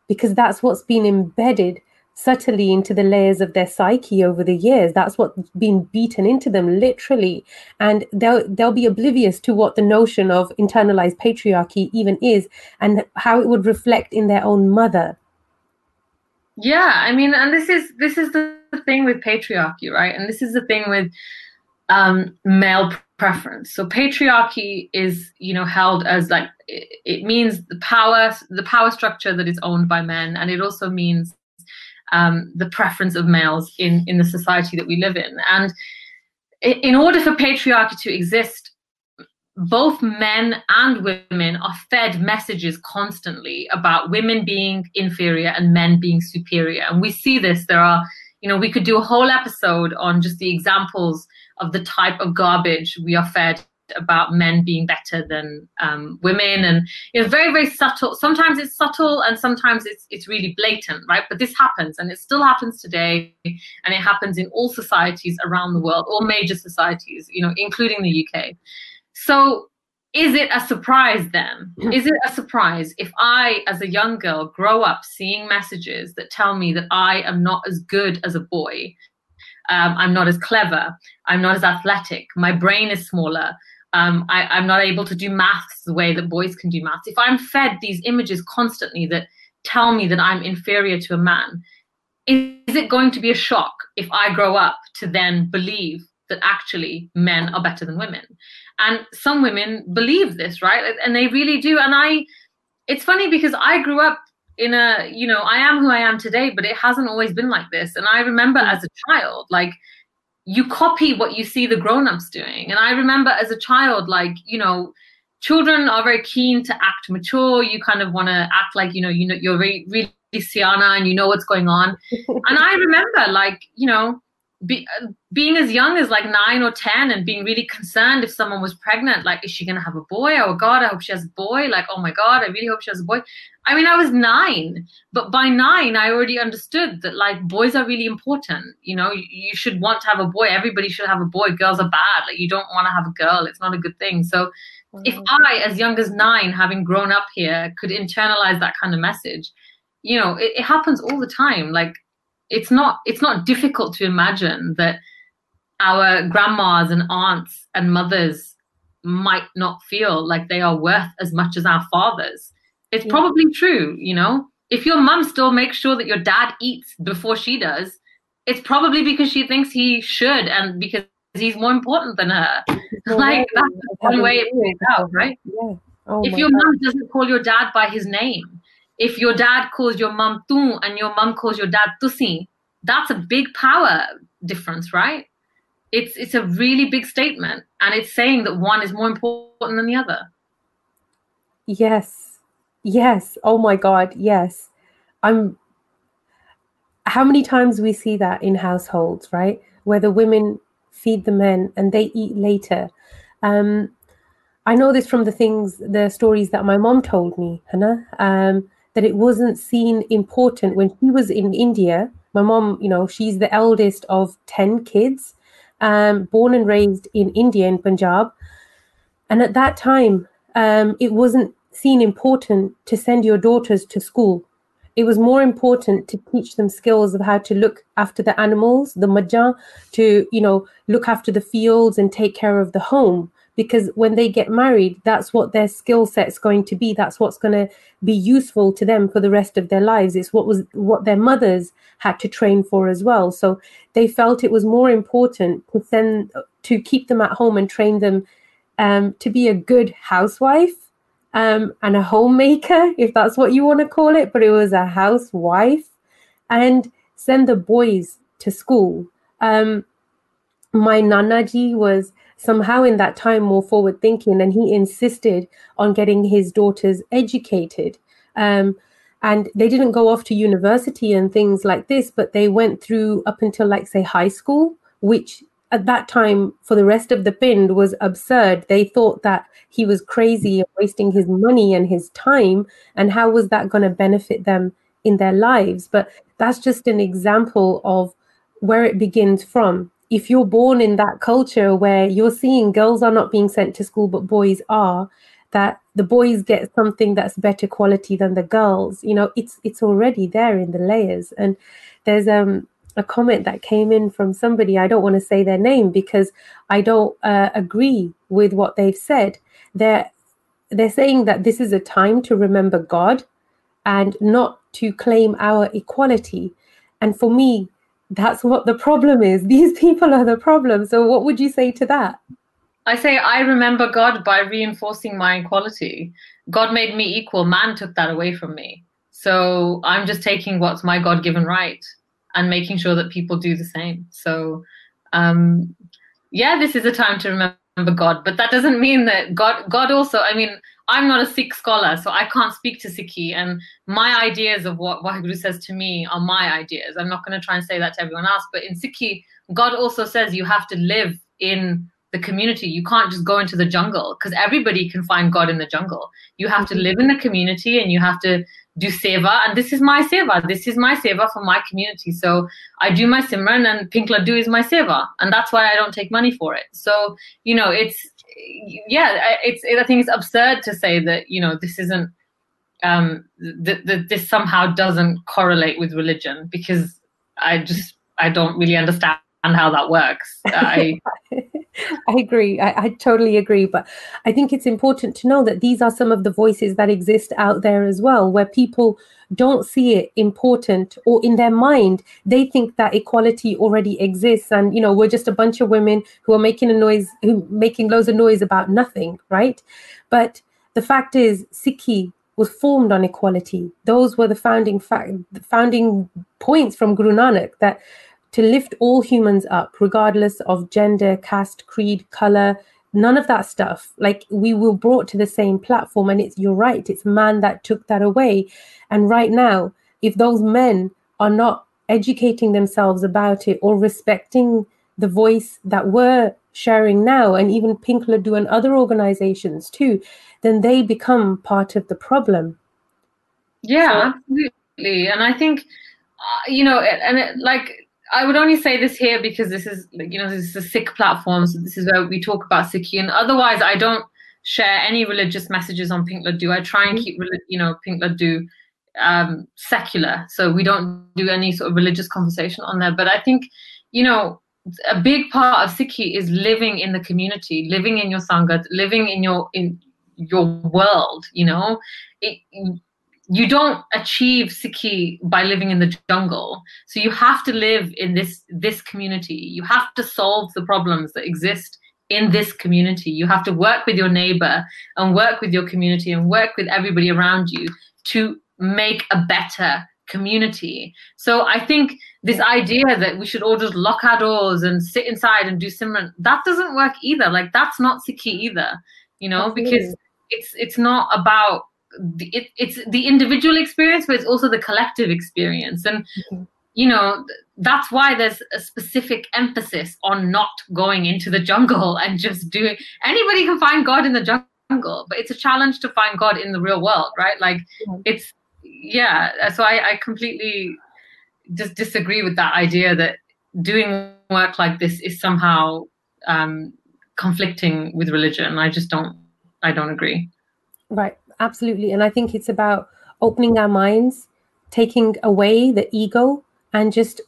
[SPEAKER 1] because that's what's been embedded subtly into the layers of their psyche over the years. That's what's been beaten into them literally. And they'll they'll be oblivious to what the notion of internalized patriarchy even is and how it would reflect in their own mother.
[SPEAKER 2] Yeah i mean and this is this is the thing with patriarchy right? And this is the thing with um male preference. So patriarchy is, you know, held as like it, it, means the power, the power structure that is owned by men, and it also means um, the preference of males in in the society that we live in. And in order for patriarchy to exist, both men and women are fed messages constantly about women being inferior and men being superior. And we see this. There are, you know, we could do a whole episode on just the examples of the type of garbage we are fed about men being better than um, women. And it's very very subtle. Sometimes it's subtle and sometimes it's it's really blatant right? But this happens and it still happens today. And it happens in all societies around the world all major societies you know including the uk so is it a surprise then? Is it a surprise if i as a young girl grow up seeing messages that tell me that i am not as good as a boy um, I'm not as clever. I'm not as athletic. My brain is smaller. Um, I, am not able to do maths the way that boys can do maths. If I'm fed these images constantly that tell me that I'm inferior to a man, is, is it going to be a shock if I grow up to then believe that actually men are better than women? And some women believe this, right? And they really do. And I, it's funny because I grew up in a, you know, I am who I am today, but it hasn't always been like this. And I remember mm. as a child, like, you copy what you see the grown-ups doing. And i remember as a child like you know children are very keen to act mature. You kind of want to act like you know you know you're very really siana and you know what's going on. [laughs] And i remember like you know be, being as young as like nine or ten and being really concerned if someone was pregnant like is she gonna have a boy? Oh god i hope she has a boy. Like oh my god i really hope she has a boy. I mean i was nine but by nine i already understood that like boys are really important. You know you, you should want to have a boy. Everybody should have a boy. Girls are bad. Like you don't want to have a girl. It's not a good thing. So mm-hmm. if i as young as nine having grown up here could internalize that kind of message you know it, it happens all the time. Like it's not it's not difficult to imagine that our grandmas and aunts and mothers might not feel like they are worth as much as our fathers. It's yeah. probably true, you know. If your mum still makes sure that your dad eats before she does, it's probably because she thinks he should and because he's more important than her. [laughs] like that's one way it plays out, right? Yeah. Oh if your mum doesn't call your dad by his name, if your dad calls your mum tu and your mum calls your dad tusi, that's a big power difference, right? It's it's a really big statement, and it's saying that one is more important than the other.
[SPEAKER 1] Yes, yes. Oh my God, yes. I'm. How many times we see that in households, right? Where the women feed the men and they eat later. Um, I know this from the things, the stories that my mom told me, Hannah. Um, that it wasn't seen important when she was in India. My mom, you know, she's the eldest of 10 kids, um, born and raised in India, in Punjab. And at that time, um, it wasn't seen important to send your daughters to school. It was more important to teach them skills of how to look after the animals, the majah, to, you know, look after the fields and take care of the home because when they get married that's what their skill set's going to be. That's what's going to be useful to them for the rest of their lives. It's what was what their mothers had to train for as well. So they felt it was more important to send to keep them at home and train them um, to be a good housewife um, and a homemaker if that's what you want to call it but it was a housewife and send the boys to school. Um, my nanaji was somehow in that time more forward thinking and he insisted on getting his daughters educated. Um, and they didn't go off to university and things like this but they went through up until like say high school which at that time for the rest of the pind was absurd. They thought that he was crazy and wasting his money and his time and how was that going to benefit them in their lives? But that's just an example of where it begins from if you're born in that culture where you're seeing girls are not being sent to school but boys are that the boys get something that's better quality than the girls you know it's it's already there in the layers. And there's um a comment that came in from somebody i don't want to say their name because i don't uh, agree with what they've said. They're they're saying that this is a time to remember god and not to claim our equality. And for me that's what the problem is. [laughs] These people are the problem. So, what would you say to that?
[SPEAKER 2] I say I remember God by reinforcing my equality. God made me equal. Man took that away from me. So I'm just taking what's my God given right and making sure that people do the same. So, um, yeah, this is a time to remember remember God, but that doesn't mean that God God also. I mean, I'm not a Sikh scholar, so I can't speak to Sikhi, and my ideas of what Waheguru says to me are my ideas. I'm not going to try and say that to everyone else, but in Sikhi, God also says you have to live in the community. You can't just go into the jungle because everybody can find God in the jungle. You have to mm-hmm. live in the community and you have to do seva. And this is my seva. This is my seva for my community. So I do my Simran and Pink Laddu is my seva. And that's why I don't take money for it. So, you know, it's, yeah, it's, I think it's absurd to say that, you know, this isn't, um, that, that this somehow doesn't correlate with religion because I just, I don't really understand how that works. I, [laughs]
[SPEAKER 1] I agree. I, I, totally agree. But I think it's important to know that these are some of the voices that exist out there as well, where people don't see it important or in their mind, they think that equality already exists. And, you know, we're just a bunch of women who are making a noise, who making loads of noise about nothing, right? But the fact is, Sikhi was formed on equality. Those were the founding fact, founding points from Guru Nanak that to lift all humans up, regardless of gender, caste, creed, color, none of that stuff. Like we were brought to the same platform, and it's you're right, it's man that took that away. And right now, if those men are not educating themselves about it or respecting the voice that we're sharing now, and even Pink Laddu and other organizations too, then they become part of the problem.
[SPEAKER 2] Yeah, so, absolutely. And I think, uh, you know, and it, like I would only say this here because this is you know this is a Sikh platform, so this is where we talk about Sikhi. And otherwise, I don't share any religious messages on Pink Laddu. I try and mm-hmm. keep you know Pink Laddu um, secular, so we don't do any sort of religious conversation on there. But I think you know a big part of Sikhi is living in the community, living in your sangat, living in your in your world. You know, it, you don't achieve Sikhi by living in the jungle. So you have to live in this this community. You have to solve the problems that exist in this community. You have to work with your neighbor and work with your community and work with everybody around you to make a better community. So I think this idea that we should all just lock our doors and sit inside and do Simran, that doesn't work either. Like that's not Sikhi either, you know, because it's it's not about it, it's the individual experience, but it's also the collective experience. And mm-hmm. you know that's why there's a specific emphasis on not going into the jungle [laughs] and just doing. Anybody can find God in the jungle, but it's a challenge to find God in the real world, right? Like mm-hmm. it's yeah. So I, I completely just disagree with that idea that doing work like this is somehow um, conflicting with religion. I just don't. I don't agree.
[SPEAKER 1] Right absolutely. And I think it's about opening our minds, taking away the ego, and just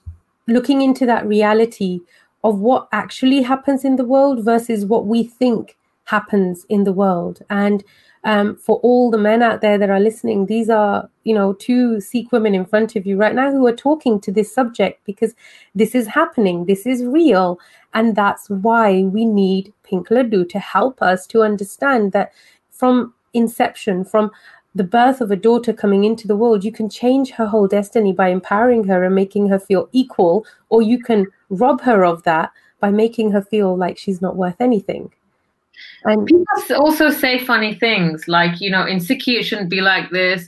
[SPEAKER 1] looking into that reality of what actually happens in the world versus what we think happens in the world. And um, for all the men out there that are listening, these are, you know, two Sikh women in front of you right now who are talking to this subject because this is happening, this is real. And that's why we need Pink Laddu to help us to understand that from inception, from the birth of a daughter coming into the world, you can change her whole destiny by empowering her and making her feel equal, or you can rob her of that by making her feel like she's not worth anything.
[SPEAKER 2] And people also say funny things like, you know, in Sikhi it shouldn't be like this.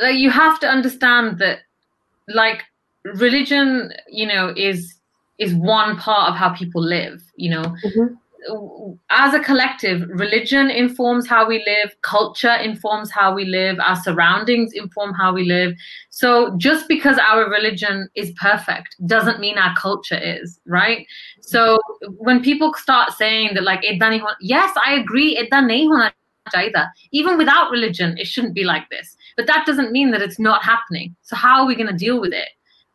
[SPEAKER 2] Like you have to understand that, like, religion, you know, is is one part of how people live. You know, mm-hmm as a collective, religion informs how we live, culture informs how we live, our surroundings inform how we live. So just because our religion is perfect doesn't mean our culture is, right? So when people start saying that, like, yes, I agree, even without religion, it shouldn't be like this. But that doesn't mean that it's not happening. So how are we going to deal with it?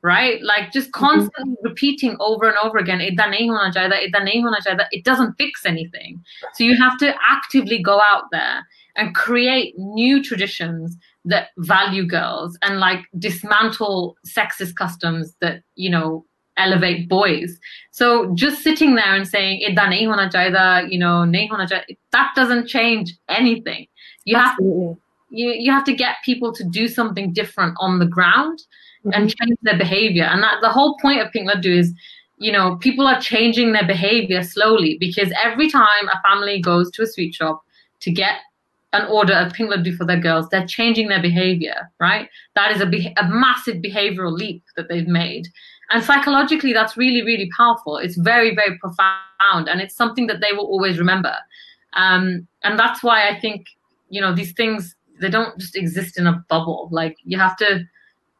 [SPEAKER 2] Right? Like just mm-hmm. constantly mm-hmm. repeating over and over again, it doesn't fix anything. So you have to actively go out there and create new traditions that value girls and like dismantle sexist customs that, you know, elevate boys. So just sitting there and saying, you know, that doesn't change anything. You Absolutely. have to, you, you have to get people to do something different on the ground mm-hmm. and change their behavior. And that the whole point of Pink Laddu is you know, people are changing their behavior slowly because every time a family goes to a sweet shop to get an order of pink laddu for their girls, they're changing their behavior, right? That is a, be- a massive behavioral leap that they've made. And psychologically, that's really, really powerful. It's very, very profound. And it's something that they will always remember. Um, and that's why I think, you know, these things, they don't just exist in a bubble. Like you have to,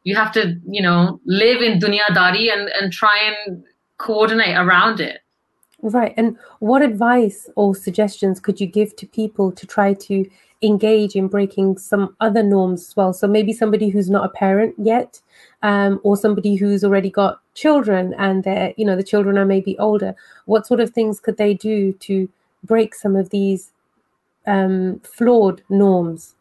[SPEAKER 2] you have to, you know, live in dunyadari and, and try and coordinate around it.
[SPEAKER 1] Right. And what advice or suggestions could you give to people to try to engage in breaking some other norms as well? So maybe somebody who's not a parent yet, um, or somebody who's already got children and they're, you know, the children are maybe older. What sort of things could they do to break some of these um, flawed norms?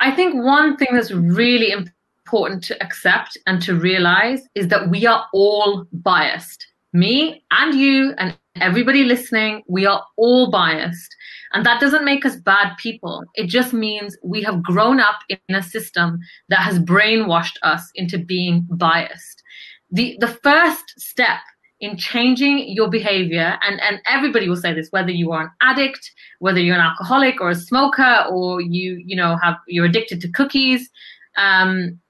[SPEAKER 2] I think one thing that's really important to accept and to realize is that we are all biased me and you and everybody listening, we are all biased. And that doesn't make us bad people. It just means we have grown up in a system that has brainwashed us into being biased. The, the first step in changing your behavior, and, and everybody will say this, whether you are an addict, whether you're an alcoholic or a smoker, or you, you know, have, you're addicted to cookies, um,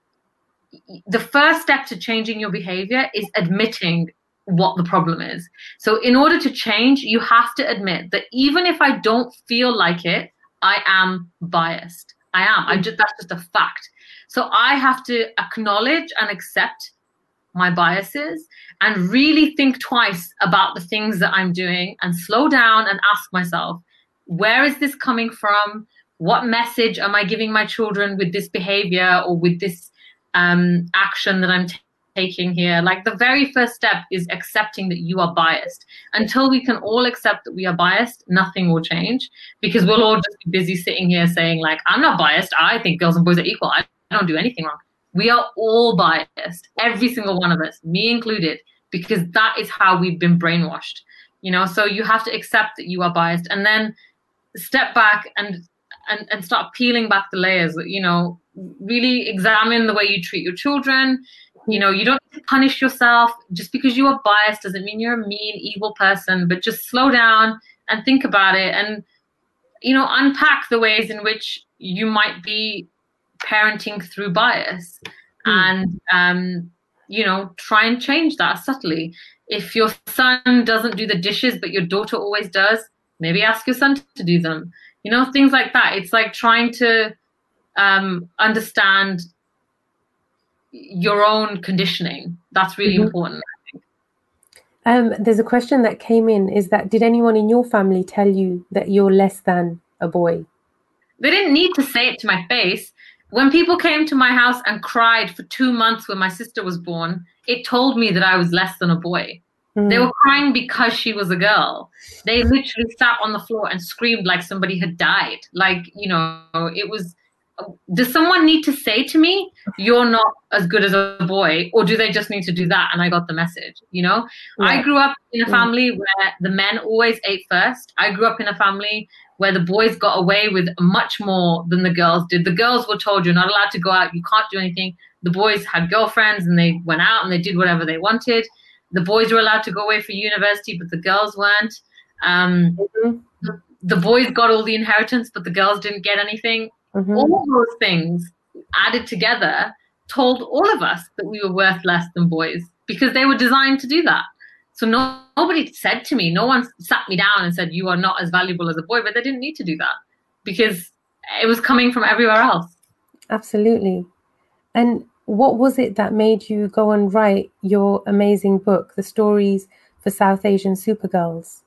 [SPEAKER 2] the first step to changing your behavior is admitting what the problem is. So, in order to change, you have to admit that even if I don't feel like it, I am biased. I am. I just that's just a fact. So I have to acknowledge and accept my biases and really think twice about the things that I'm doing and slow down and ask myself, where is this coming from? What message am I giving my children with this behavior or with this um, action that I'm taking? taking here. Like the very first step is accepting that you are biased. Until we can all accept that we are biased, nothing will change because we'll all just be busy sitting here saying, like, I'm not biased. I think girls and boys are equal. I don't do anything wrong. We are all biased, every single one of us, me included, because that is how we've been brainwashed. You know, so you have to accept that you are biased and then step back and and, and start peeling back the layers, you know, really examine the way you treat your children, you know, you don't punish yourself just because you are biased doesn't mean you're a mean, evil person, but just slow down and think about it and, you know, unpack the ways in which you might be parenting through bias mm. and, um, you know, try and change that subtly. If your son doesn't do the dishes, but your daughter always does, maybe ask your son to do them. You know, things like that. It's like trying to um, understand your own conditioning. That's really mm-hmm. important.
[SPEAKER 1] Um, there's a question that came in is that did anyone in your family tell you that you're less than a boy?
[SPEAKER 2] They didn't need to say it to my face. When people came to my house and cried for two months when my sister was born, it told me that I was less than a boy. Mm. They were crying because she was a girl. They literally sat on the floor and screamed like somebody had died. Like, you know, it was does someone need to say to me you're not as good as a boy or do they just need to do that and i got the message you know yeah. i grew up in a family where the men always ate first i grew up in a family where the boys got away with much more than the girls did the girls were told you're not allowed to go out you can't do anything the boys had girlfriends and they went out and they did whatever they wanted the boys were allowed to go away for university but the girls weren't um, mm-hmm. the, the boys got all the inheritance but the girls didn't get anything Mm-hmm. All those things added together told all of us that we were worth less than boys because they were designed to do that. So no, nobody said to me, no one sat me down and said, you are not as valuable as a boy, but they didn't need to do that because it was coming from everywhere else.
[SPEAKER 1] Absolutely. And what was it that made you go and write your amazing book, The Stories for South Asian Supergirls?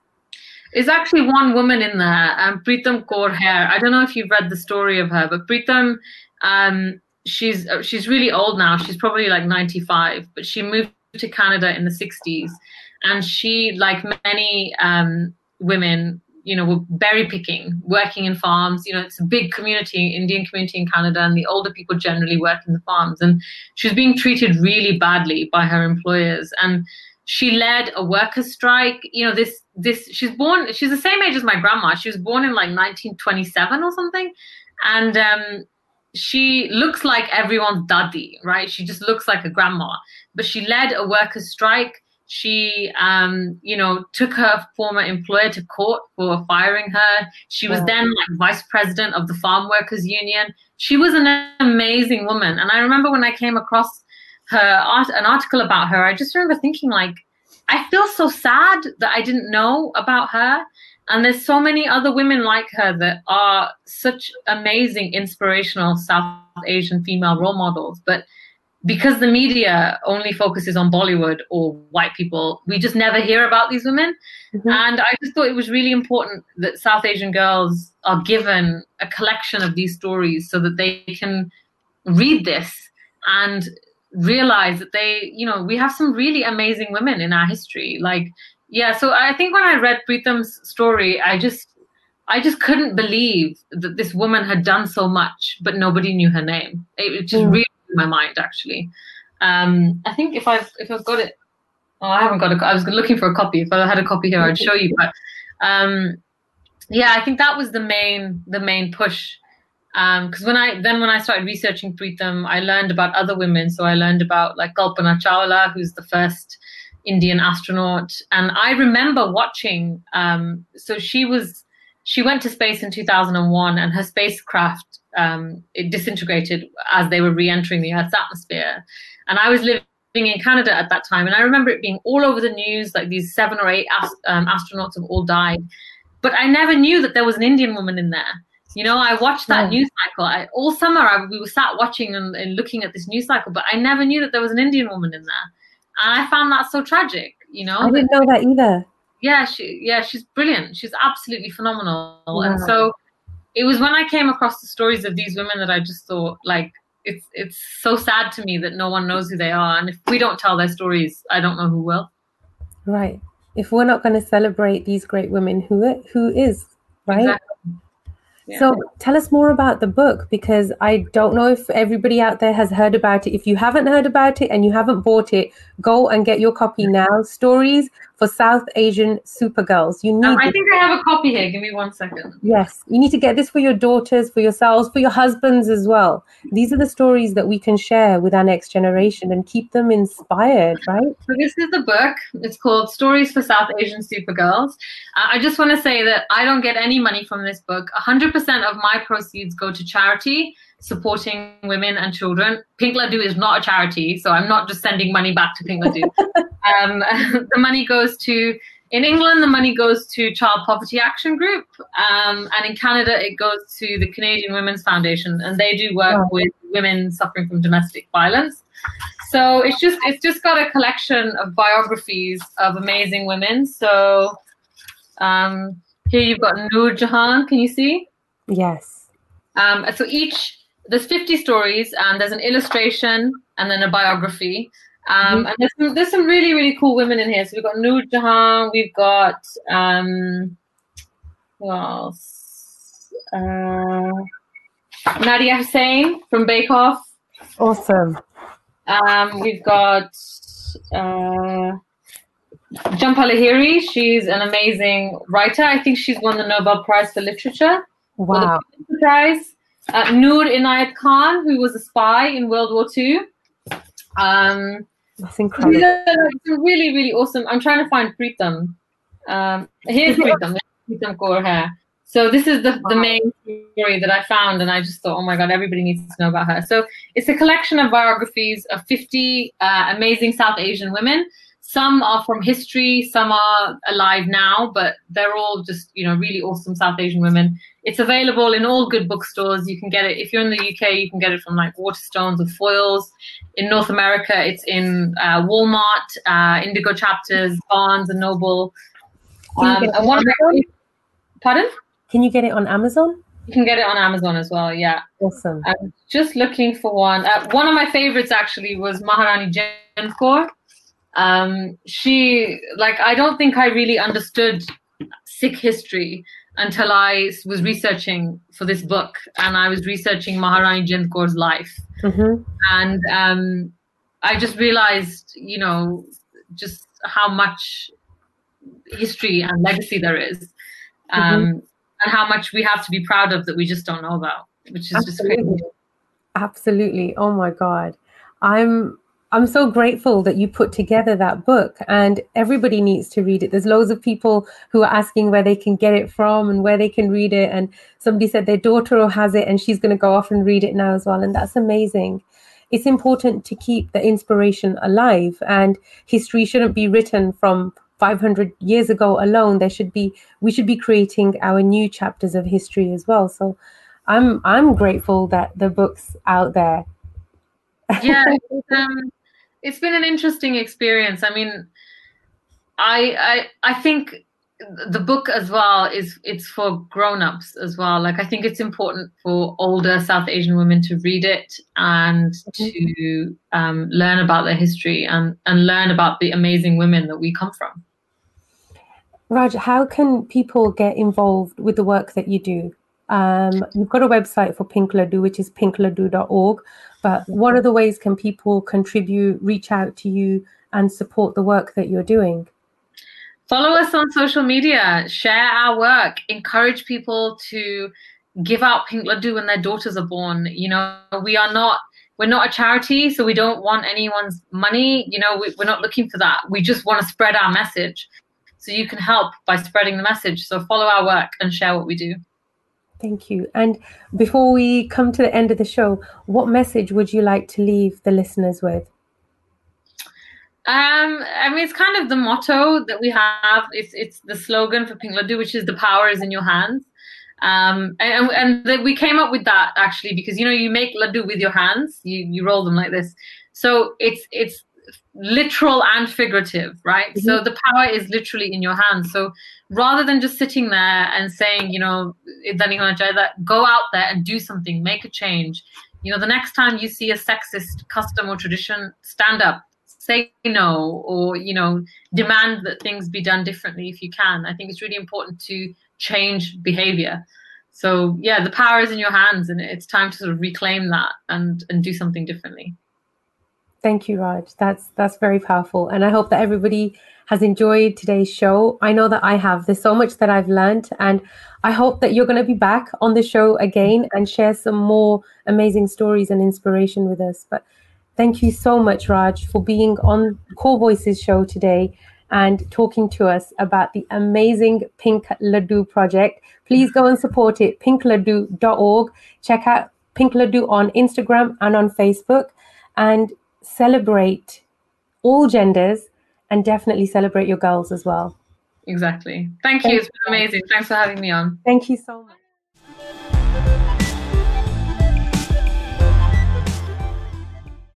[SPEAKER 2] Is actually one woman in there, um, Pritam Kaur Kher. I don't know if you've read the story of her, but Pritam, um, she's uh, she's really old now. She's probably like 95, but she moved to Canada in the 60s, and she, like many um, women, you know, were berry picking, working in farms. You know, it's a big community, Indian community in Canada, and the older people generally work in the farms. And she was being treated really badly by her employers. And she led a workers' strike. You know, this this she's born. She's the same age as my grandma. She was born in like 1927 or something, and um, she looks like everyone's dadi, right? She just looks like a grandma. But she led a workers' strike. She, um, you know, took her former employer to court for firing her. She was then like vice president of the Farm Workers Union. She was an amazing woman. And I remember when I came across her art, an article about her, I just remember thinking like, I feel so sad that I didn't know about her. And there's so many other women like her that are such amazing, inspirational South Asian female role models. But because the media only focuses on Bollywood or white people, we just never hear about these women. Mm-hmm. And I just thought it was really important that South Asian girls are given a collection of these stories so that they can read this and realize that they, you know, we have some really amazing women in our history. Like, yeah, so I think when I read Pritam's story, I just I just couldn't believe that this woman had done so much, but nobody knew her name. It, just mm. really my mind actually. Um, I think if I've if I've got it, oh, I haven't got it. I was looking for a copy. If I had a copy here, I'd show you. But um, yeah, I think that was the main the main push. Because um, when I then when I started researching Pritam, I learned about other women. So I learned about like Kalpana Chawla, who's the first Indian astronaut, and I remember watching. Um, so she was she went to space in 2001, and her spacecraft um, it disintegrated as they were re-entering the Earth's atmosphere. And I was living in Canada at that time, and I remember it being all over the news, like these seven or eight ast- um, astronauts have all died. But I never knew that there was an Indian woman in there. You know, I watched that yeah. news cycle I, all summer. I, we were sat watching and, and, looking at this news cycle, but I never knew that there was an Indian woman in there, and I found that so tragic. You know,
[SPEAKER 1] I didn't know that either.
[SPEAKER 2] Yeah, she yeah she's brilliant. She's absolutely phenomenal, and so it was when I came across the stories of these women that I just thought like it's it's so sad to me that no one knows who they are and if we don't tell their stories I don't know who will
[SPEAKER 1] right if we're not going to celebrate these great women who who is right exactly. Yeah. So tell us more about the book because I don't know if everybody out there has heard about it. If you haven't heard about it and you haven't bought it, go and get your copy now. Stories for South Asian Supergirls. You need. Um,
[SPEAKER 2] I think I have a copy here. Give me one second.
[SPEAKER 1] Yes, you need to get this for your daughters, for yourselves, for your husbands as well. These are the stories that we can share with our next generation and keep them inspired, right?
[SPEAKER 2] So this is the book. It's called Stories for South Asian Supergirls. Uh, I just want to say that I don't get any money from this book. 100% of my proceeds go to charity supporting women and children. Pink Laddu is not a charity, so I'm not just sending money back to Pink Laddu. [laughs] um, [laughs] the money goes to, in England, the money goes to Child Poverty Action Group, um, and in Canada, it goes to the Canadian Women's Foundation, and they do work with women suffering from domestic violence. So it's just it's just got a collection of biographies of amazing women. So um, here you've got Noor Jahan. Can you see?
[SPEAKER 1] Yes.
[SPEAKER 2] Um, so each there's 50 stories and there's an illustration and then a biography. Um, mm-hmm. and there's some, there's some really really cool women in here. So we've got Noor Jahan, we've got um, who else? Uh, Nadiya Hussain from Bake Off.
[SPEAKER 1] Awesome.
[SPEAKER 2] Um, we've got uh, Jhumpa Lahiri. She's an amazing writer. I think she's won the Nobel Prize for Literature.
[SPEAKER 1] Wow.
[SPEAKER 2] Prize uh, Noor Inayat Khan, who was a spy in World War II. Um,
[SPEAKER 1] That's incredible.
[SPEAKER 2] These are really, really awesome. I'm trying to find Pritam. Um, here's [laughs] Pritam, Pritam Kaur here. So this is the, the main story that I found, and I just thought, oh my god, everybody needs to know about her. So it's a collection of biographies of 50 uh, amazing South Asian women some are from history, some are alive now, but they're all just, you know, really awesome South Asian women. It's available in all good bookstores. You can get it, if you're in the UK, you can get it from like Waterstones or Foyles. In North America, it's in uh, Walmart, uh, Indigo Chapters, Barnes and Noble. Um, and one pardon?
[SPEAKER 1] Can you get it on Amazon?
[SPEAKER 2] You can get it on Amazon as well, yeah.
[SPEAKER 1] Awesome.
[SPEAKER 2] I'm just looking for one. Uh, one of my favorites actually was Maharani Jind Kaur um, she like I don't think I really understood Sikh history until I was researching for this book, and I was researching Maharani Jind Kaur's life, mm-hmm. and um, I just realized, you know, just how much history and legacy there is, um, mm-hmm. and how much we have to be proud of that we just don't know about, which is
[SPEAKER 1] Absolutely.
[SPEAKER 2] just crazy.
[SPEAKER 1] Absolutely. Oh my God. I'm I'm so grateful that you put together that book and everybody needs to read it. There's loads of people who are asking where they can get it from and where they can read it. And somebody said their daughter has it and she's going to go off and read it now as well. And that's amazing. It's important to keep the inspiration alive and history shouldn't be written from 500 years ago alone. There should be, we should be creating our new chapters of history as well. So I'm, I'm grateful that the book's out there.
[SPEAKER 2] yeah. [laughs] Um, it's been an interesting experience. I mean, I I I think the book as well is it's for grown-ups as well like i think it's important for older south asian women to read it and mm-hmm. to um, learn about their history and and learn about the amazing women that we come from
[SPEAKER 1] raj how can people get involved with the work that you do um, you've got a website for pink ladoo which is pinkladoo.org but what other ways can people contribute, reach out to you, and support the work that you're doing?
[SPEAKER 2] Follow us on social media, share our work, encourage people to give out pink ladoo when their daughters are born. You know, we are not we're not a charity, so we don't want anyone's money. You know, we, we're not looking for that. We just want to spread our message. So you can help by spreading the message. So follow our work and share what we do.
[SPEAKER 1] Thank you. And before we come to the end of the show, what message would you like to leave the listeners with?
[SPEAKER 2] Um, I mean, it's kind of the motto that we have. It's it's the slogan for Pink Laddu, which is "the power is in your hands." Um, and and the, we came up with that actually because you know you make ladoo with your hands, you you roll them like this. So it's it's literal and figurative, right? Mm-hmm. So the power is literally in your hands. So rather than just sitting there and saying, you know, go out there and do something, make a change. You know, the next time you see a sexist custom or tradition, stand up, say no, or, you know, demand that things be done differently if you can. I think it's really important to change behavior. So yeah, the power is in your hands and it's time to sort of reclaim that and, and do something differently.
[SPEAKER 1] Thank you, Raj. That's that's very powerful. And I hope that everybody has enjoyed today's show. I know that I have. There's so much that I've learned, and I hope that you're going to be back on the show again and share some more amazing stories and inspiration with us. But thank you so much, Raj, for being on Core Voices show today and talking to us about the amazing Pink Laddu project. Please go and support it, pinkladoo.org. Check out Pink Laddu on Instagram and on Facebook and celebrate all genders and definitely celebrate your goals as well.
[SPEAKER 2] Exactly. Thank you. It's been amazing. Thanks for having me on.
[SPEAKER 1] Thank you so much.